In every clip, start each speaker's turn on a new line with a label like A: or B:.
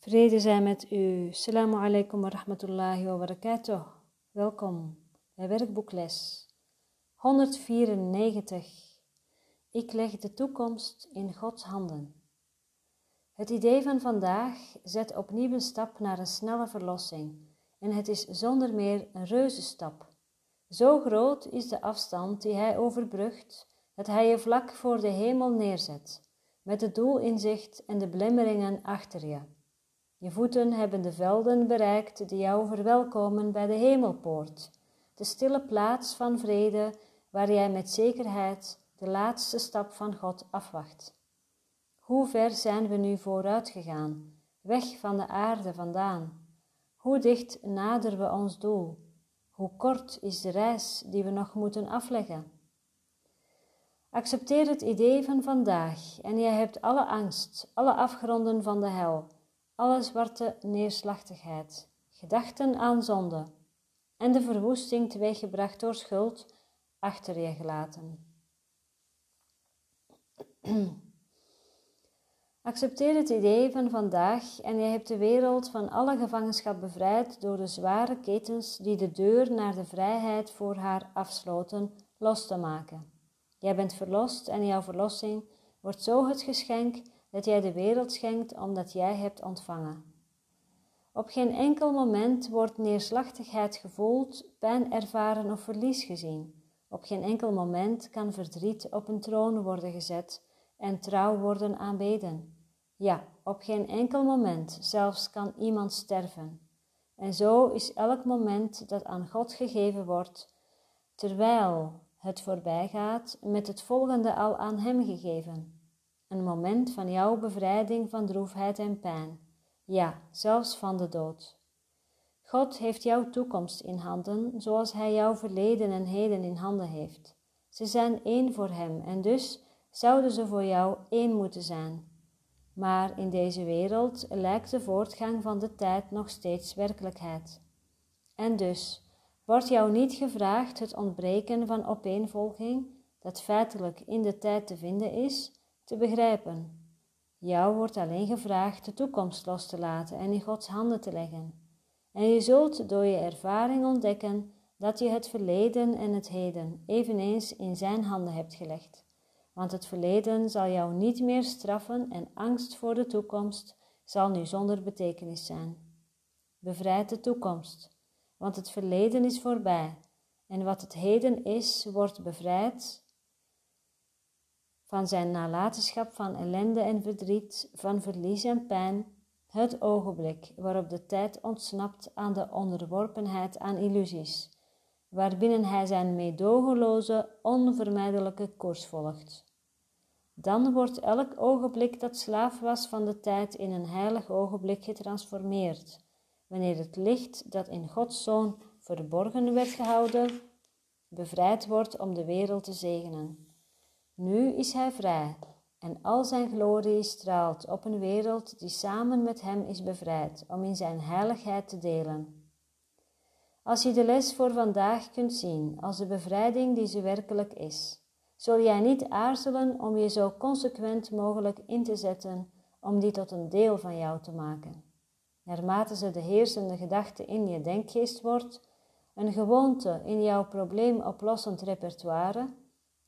A: Vrede zijn met u. Assalamu alaikum wa rahmatullahi wa barakatuh. Welkom bij werkboekles 194. Ik leg de toekomst in Gods handen. Het idee van vandaag zet opnieuw een stap naar een snelle verlossing en het is zonder meer een reuzenstap. Zo groot is de afstand die hij overbrugt dat hij je vlak voor de hemel neerzet, met het doel in zicht en de blemmeringen achter je. Je voeten hebben de velden bereikt die jou verwelkomen bij de hemelpoort, de stille plaats van vrede waar jij met zekerheid de laatste stap van God afwacht. Hoe ver zijn we nu vooruit gegaan, weg van de aarde vandaan? Hoe dicht naderen we ons doel? Hoe kort is de reis die we nog moeten afleggen? Accepteer het idee van vandaag en jij hebt alle angst, alle afgronden van de hel alle zwarte neerslachtigheid, gedachten aan zonde en de verwoesting teweeggebracht door schuld achter je gelaten. Accepteer het idee van vandaag en je hebt de wereld van alle gevangenschap bevrijd door de zware ketens die de deur naar de vrijheid voor haar afsloten los te maken. Jij bent verlost en jouw verlossing wordt zo het geschenk dat jij de wereld schenkt omdat jij hebt ontvangen. Op geen enkel moment wordt neerslachtigheid gevoeld, pijn ervaren of verlies gezien. Op geen enkel moment kan verdriet op een troon worden gezet en trouw worden aanbeden. Ja, op geen enkel moment zelfs kan iemand sterven. En zo is elk moment dat aan God gegeven wordt, terwijl het voorbij gaat, met het volgende al aan Hem gegeven een moment van jouw bevrijding van droefheid en pijn, ja, zelfs van de dood. God heeft jouw toekomst in handen, zoals Hij jouw verleden en heden in handen heeft. Ze zijn één voor Hem en dus zouden ze voor jou één moeten zijn. Maar in deze wereld lijkt de voortgang van de tijd nog steeds werkelijkheid. En dus wordt jou niet gevraagd het ontbreken van opeenvolging, dat feitelijk in de tijd te vinden is, te begrijpen. Jou wordt alleen gevraagd de toekomst los te laten en in Gods handen te leggen. En je zult door je ervaring ontdekken dat je het verleden en het heden eveneens in Zijn handen hebt gelegd. Want het verleden zal jou niet meer straffen en angst voor de toekomst zal nu zonder betekenis zijn. Bevrijd de toekomst, want het verleden is voorbij en wat het heden is, wordt bevrijd van zijn nalatenschap van ellende en verdriet, van verlies en pijn, het ogenblik waarop de tijd ontsnapt aan de onderworpenheid aan illusies, waarbinnen hij zijn meedogenloze, onvermijdelijke koers volgt. Dan wordt elk ogenblik dat slaaf was van de tijd in een heilig ogenblik getransformeerd, wanneer het licht dat in Gods Zoon verborgen werd gehouden, bevrijd wordt om de wereld te zegenen. Nu is hij vrij en al zijn glorie straalt op een wereld die samen met hem is bevrijd om in zijn heiligheid te delen. Als je de les voor vandaag kunt zien als de bevrijding die ze werkelijk is, zul jij niet aarzelen om je zo consequent mogelijk in te zetten om die tot een deel van jou te maken. Naarmate ze de heersende gedachte in je denkgeest wordt, een gewoonte in jouw probleemoplossend repertoire,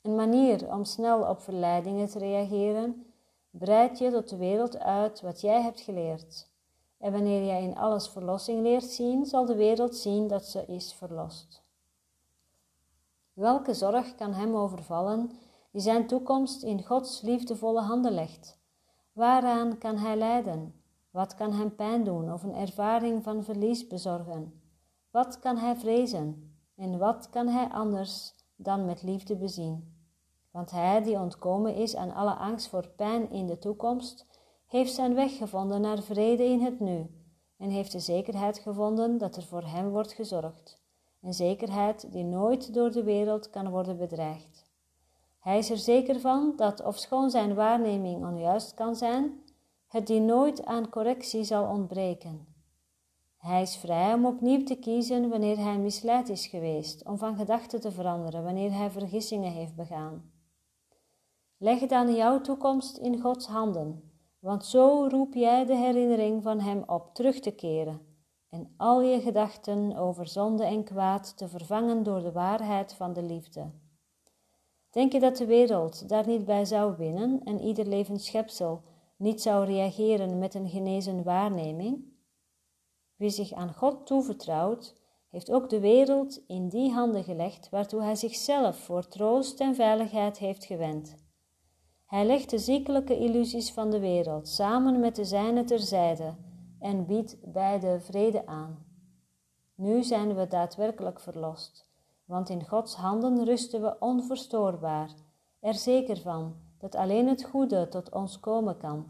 A: een manier om snel op verleidingen te reageren, breid je tot de wereld uit wat jij hebt geleerd. En wanneer jij in alles verlossing leert zien, zal de wereld zien dat ze is verlost. Welke zorg kan hem overvallen die zijn toekomst in Gods liefdevolle handen legt? Waaraan kan hij lijden? Wat kan hem pijn doen of een ervaring van verlies bezorgen? Wat kan hij vrezen? En wat kan hij anders dan met liefde bezien. Want hij die ontkomen is aan alle angst voor pijn in de toekomst, heeft zijn weg gevonden naar vrede in het nu en heeft de zekerheid gevonden dat er voor hem wordt gezorgd. Een zekerheid die nooit door de wereld kan worden bedreigd. Hij is er zeker van dat, ofschoon zijn waarneming onjuist kan zijn, het die nooit aan correctie zal ontbreken. Hij is vrij om opnieuw te kiezen wanneer hij misleid is geweest, om van gedachten te veranderen wanneer hij vergissingen heeft begaan. Leg dan jouw toekomst in Gods handen, want zo roep jij de herinnering van Hem op terug te keren en al je gedachten over zonde en kwaad te vervangen door de waarheid van de liefde. Denk je dat de wereld daar niet bij zou winnen en ieder levend schepsel niet zou reageren met een genezen waarneming? Wie zich aan God toevertrouwt, heeft ook de wereld in die handen gelegd waartoe hij zichzelf voor troost en veiligheid heeft gewend. Hij legt de ziekelijke illusies van de wereld samen met de zijne terzijde en biedt beide vrede aan. Nu zijn we daadwerkelijk verlost, want in Gods handen rusten we onverstoorbaar, er zeker van dat alleen het goede tot ons komen kan.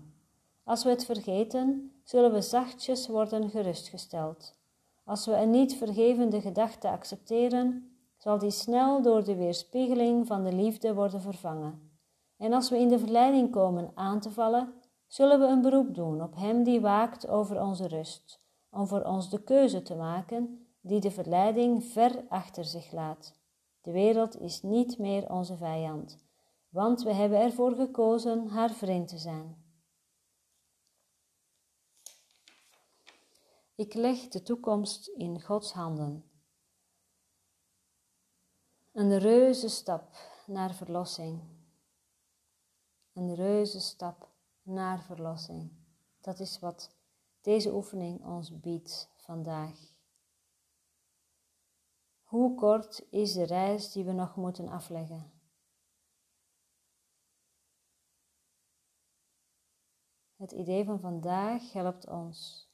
A: Als we het vergeten, zullen we zachtjes worden gerustgesteld. Als we een niet vergevende gedachte accepteren, zal die snel door de weerspiegeling van de liefde worden vervangen. En als we in de verleiding komen aan te vallen, zullen we een beroep doen op Hem die waakt over onze rust, om voor ons de keuze te maken die de verleiding ver achter zich laat. De wereld is niet meer onze vijand, want we hebben ervoor gekozen haar vriend te zijn. Ik leg de toekomst in Gods handen. Een reuze stap naar verlossing. Een reuze stap naar verlossing. Dat is wat deze oefening ons biedt vandaag. Hoe kort is de reis die we nog moeten afleggen? Het idee van vandaag helpt ons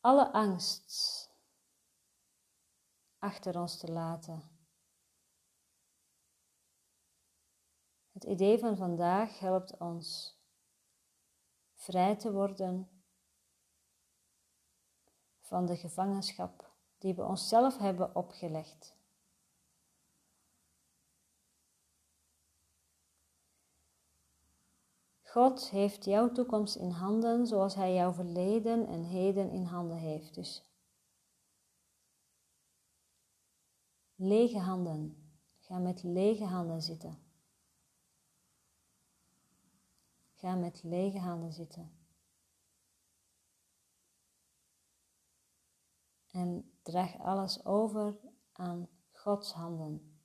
A: alle angst achter ons te laten. Het idee van vandaag helpt ons vrij te worden van de gevangenschap die we onszelf hebben opgelegd. God heeft jouw toekomst in handen zoals Hij jouw verleden en heden in handen heeft. Dus lege handen. Ga met lege handen zitten. Ga met lege handen zitten. En draag alles over aan Gods handen.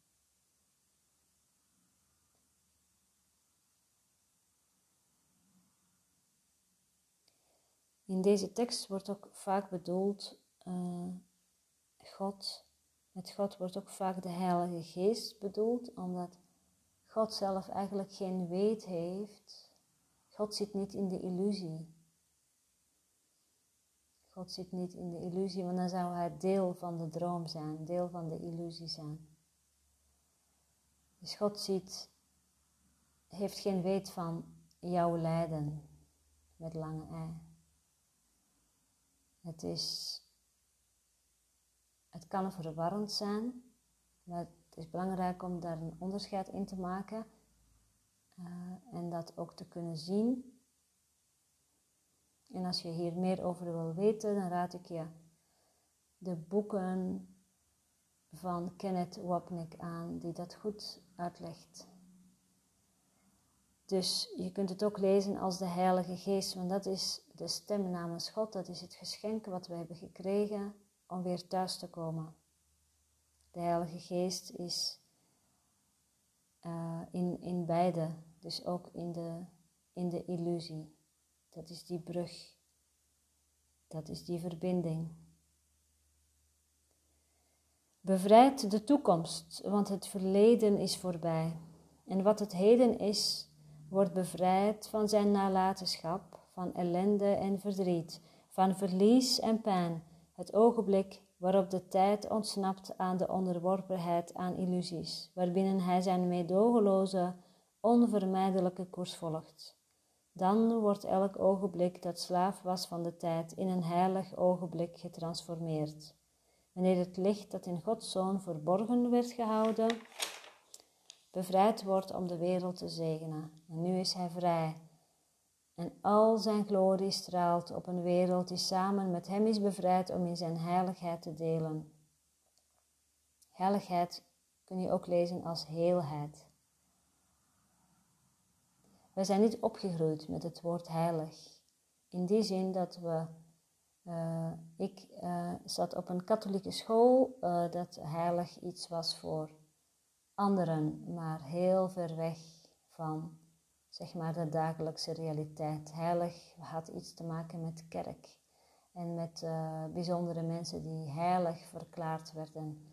A: In deze tekst wordt ook vaak bedoeld uh, God. Met God wordt ook vaak de Heilige Geest bedoeld, omdat God zelf eigenlijk geen weet heeft. God zit niet in de illusie. God zit niet in de illusie, want dan zou hij deel van de droom zijn, deel van de illusie zijn. Dus God ziet, heeft geen weet van jouw lijden met lange ei. Het, is, het kan verwarrend zijn, maar het is belangrijk om daar een onderscheid in te maken uh, en dat ook te kunnen zien. En als je hier meer over wil weten, dan raad ik je de boeken van Kenneth Wapnick aan, die dat goed uitlegt. Dus je kunt het ook lezen als de Heilige Geest, want dat is de stem namens God, dat is het geschenk wat we hebben gekregen om weer thuis te komen. De Heilige Geest is uh, in, in beide, dus ook in de, in de illusie. Dat is die brug, dat is die verbinding. Bevrijd de toekomst, want het verleden is voorbij. En wat het heden is, wordt bevrijd van zijn nalatenschap, van ellende en verdriet, van verlies en pijn, het ogenblik waarop de tijd ontsnapt aan de onderworpenheid aan illusies, waarbinnen hij zijn meedogenloze, onvermijdelijke koers volgt. Dan wordt elk ogenblik dat slaaf was van de tijd in een heilig ogenblik getransformeerd. Wanneer het licht dat in Gods Zoon verborgen werd gehouden, bevrijd wordt om de wereld te zegenen. En nu is hij vrij. En al zijn glorie straalt op een wereld die samen met hem is bevrijd om in zijn heiligheid te delen. Heiligheid kun je ook lezen als heelheid. wij zijn niet opgegroeid met het woord heilig. In die zin dat we, uh, ik uh, zat op een katholieke school, uh, dat heilig iets was voor anderen, maar heel ver weg van zeg maar de dagelijkse realiteit. Heilig had iets te maken met kerk en met bijzondere mensen die heilig verklaard werden.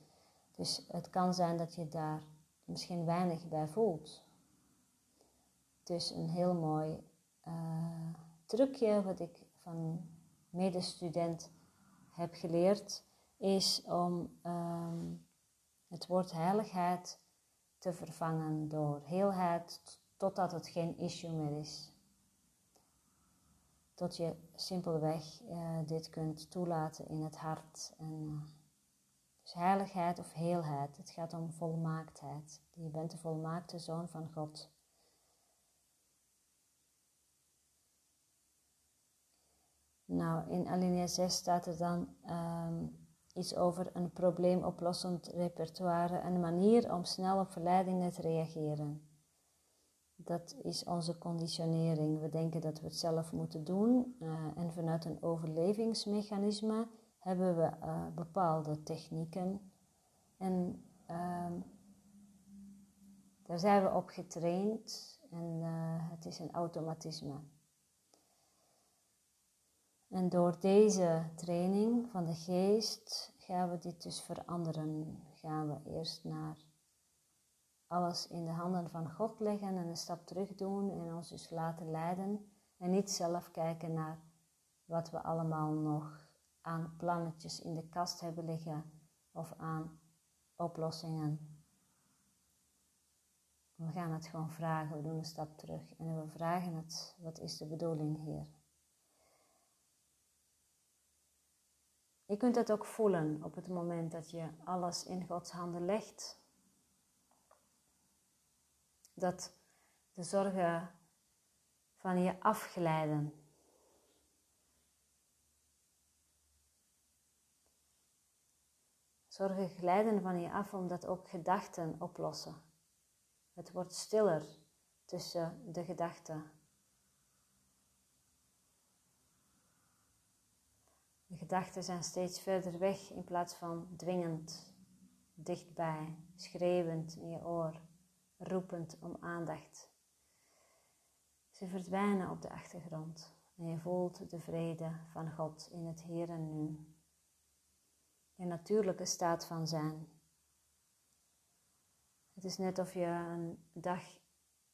A: Dus het kan zijn dat je daar misschien weinig bij voelt. Dus een heel mooi uh, trucje wat ik van medestudent heb geleerd, is om um, het woord heiligheid te vervangen door heelheid totdat het geen issue meer is. Tot je simpelweg uh, dit kunt toelaten in het hart. En, uh, dus heiligheid of heelheid, het gaat om volmaaktheid. Je bent de volmaakte zoon van God. Nou, in alinea 6 staat er dan um, iets over een probleemoplossend repertoire, een manier om snel op verleidingen te reageren. Dat is onze conditionering. We denken dat we het zelf moeten doen uh, en vanuit een overlevingsmechanisme hebben we uh, bepaalde technieken en um, daar zijn we op getraind en uh, het is een automatisme. En door deze training van de geest gaan we dit dus veranderen. Gaan we eerst naar alles in de handen van God leggen en een stap terug doen en ons dus laten leiden. En niet zelf kijken naar wat we allemaal nog aan plannetjes in de kast hebben liggen of aan oplossingen. We gaan het gewoon vragen, we doen een stap terug en we vragen het, wat is de bedoeling hier? Je kunt het ook voelen op het moment dat je alles in Gods handen legt. Dat de zorgen van je afglijden. Zorgen glijden van je af omdat ook gedachten oplossen. Het wordt stiller tussen de gedachten. De gedachten zijn steeds verder weg in plaats van dwingend, dichtbij, schreeuwend in je oor, roepend om aandacht. Ze verdwijnen op de achtergrond en je voelt de vrede van God in het hier en nu. Je natuurlijke staat van zijn. Het is net of je een dag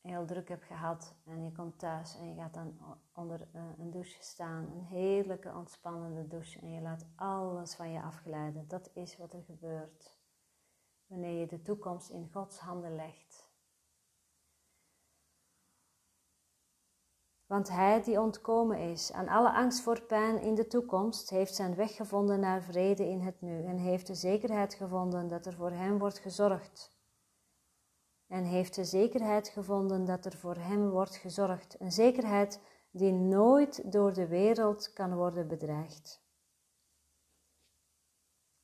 A: heel druk hebt gehad en je komt thuis en je gaat dan onder eh, een douche staan. Een heerlijke ontspannende douche en je laat alles van je afglijden. Dat is wat er gebeurt wanneer je de toekomst in Gods handen legt. Want hij die ontkomen is aan alle angst voor pijn in de toekomst, heeft zijn weg gevonden naar vrede in het nu en heeft de zekerheid gevonden dat er voor hem wordt gezorgd en heeft de zekerheid gevonden dat er voor hem wordt gezorgd. Een zekerheid die nooit door de wereld kan worden bedreigd.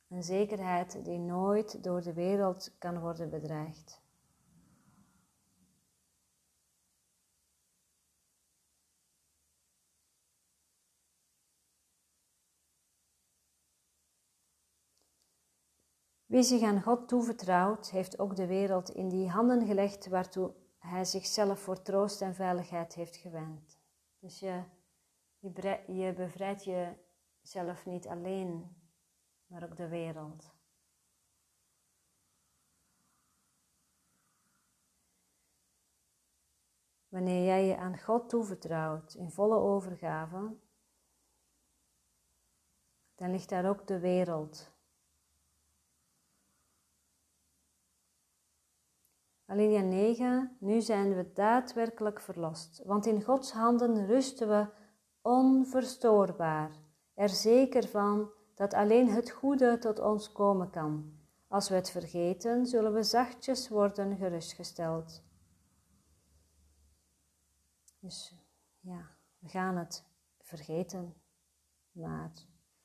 A: Een zekerheid die nooit door de wereld kan worden bedreigd. Wie zich aan God toevertrouwt, heeft ook de wereld in die handen gelegd waartoe hij zichzelf voor troost en veiligheid heeft gewend. Dus je, je, je bevrijdt jezelf niet alleen, maar ook de wereld. Wanneer jij je aan God toevertrouwt in volle overgave, dan ligt daar ook de wereld Alinea 9. Nu zijn we daadwerkelijk verlost, want in Gods handen rusten we onverstoorbaar, er zeker van dat alleen het goede tot ons komen kan. Als we het vergeten, zullen we zachtjes worden gerustgesteld. Dus ja, we gaan het vergeten, maar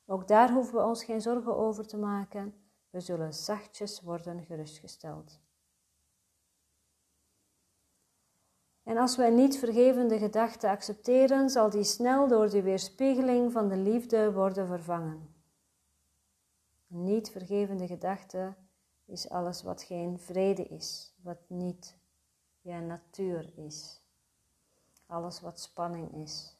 A: ook daar hoeven we ons geen zorgen over te maken. We zullen zachtjes worden gerustgesteld. En als wij niet vergevende gedachten accepteren, zal die snel door de weerspiegeling van de liefde worden vervangen. niet vergevende gedachte is alles wat geen vrede is, wat niet ja, natuur is. Alles wat spanning is.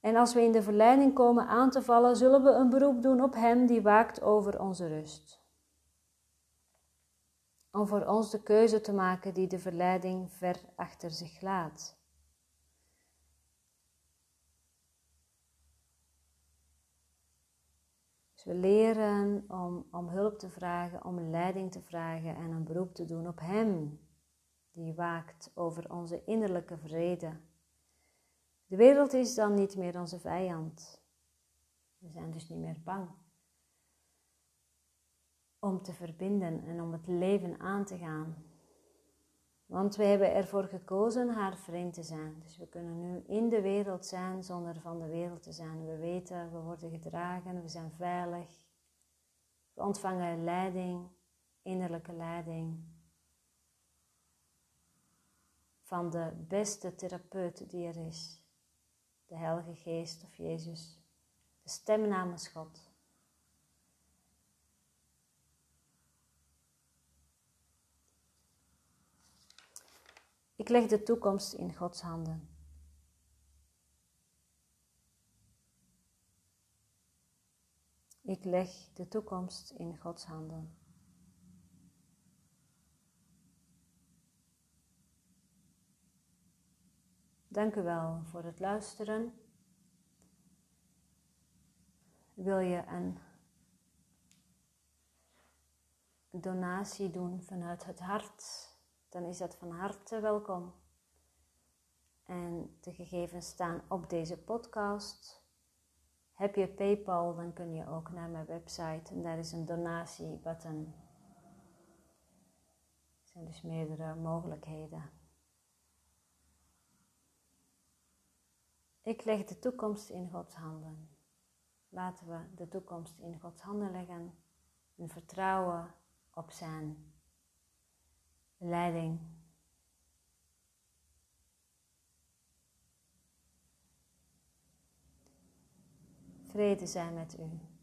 A: En als we in de verleiding komen aan te vallen, zullen we een beroep doen op Hem die waakt over onze rust. Om voor ons de keuze te maken die de verleiding ver achter zich laat. Dus we leren om, om hulp te vragen, om leiding te vragen en een beroep te doen op Hem, die waakt over onze innerlijke vrede. De wereld is dan niet meer onze vijand. We zijn dus niet meer bang om te verbinden en om het leven aan te gaan. Want we hebben ervoor gekozen haar vriend te zijn. Dus we kunnen nu in de wereld zijn zonder van de wereld te zijn. We weten, we worden gedragen, we zijn veilig. We ontvangen leiding, innerlijke leiding. Van de beste therapeut die er is. De Heilige Geest of Jezus. De stem namens God. Ik leg de toekomst in Gods handen. Ik leg de toekomst in Gods handen. Dank u wel voor het luisteren. Wil je een donatie doen vanuit het hart? Dan is dat van harte welkom. En de gegevens staan op deze podcast. Heb je PayPal, dan kun je ook naar mijn website en daar is een donatiebutton. Er zijn dus meerdere mogelijkheden. Ik leg de toekomst in Gods handen. Laten we de toekomst in Gods handen leggen en vertrouwen op Zijn leiding. Vrede zijn met u.